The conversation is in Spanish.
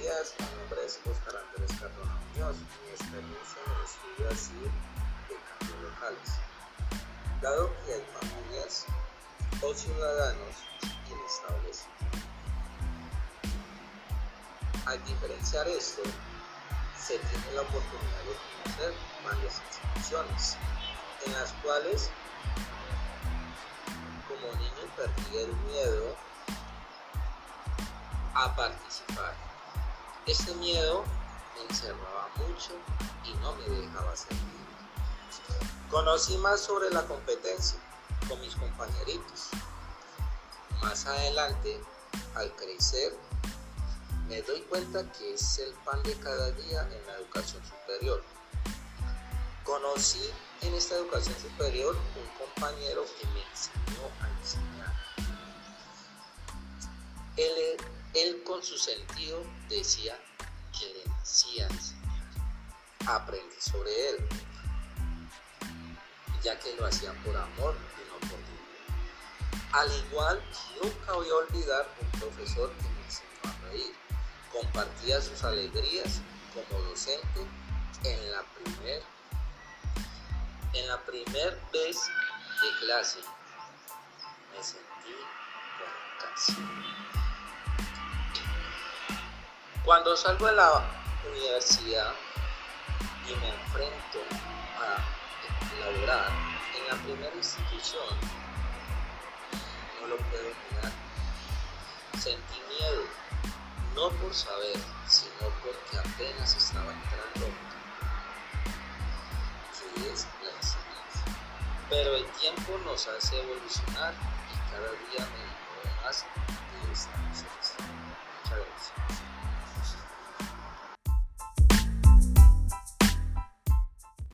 días, mi nombre es Oscar Andrés Cardona Muñoz, mi experiencia en el estudio así de cambios locales. Dado que hay familias o ciudadanos inestables. Al diferenciar esto, se tiene la oportunidad de conocer varias instituciones, en las cuales como niño perdí el miedo a participar. Este miedo me encerraba mucho y no me dejaba servir. Conocí más sobre la competencia con mis compañeritos. Más adelante, al crecer, me doy cuenta que es el pan de cada día en la educación superior. Conocí en esta educación superior un compañero que me enseñó a enseñar. Él, con su sentido decía que le decía enseñar. Aprendí sobre él, ya que lo hacía por amor y no por dinero. Al igual, nunca voy a olvidar un profesor que me enseñó a reír. Compartía sus alegrías como docente en la primera en la primera vez de clase me sentí como casa. Cuando salgo de la universidad y me enfrento a laborar en la primera institución, no lo puedo olvidar, sentí miedo, no por saber, sino porque apenas estaba entrando, que es la enseñanza. Pero el tiempo nos hace evolucionar y cada día me digo más de esta Muchas gracias. Podcast.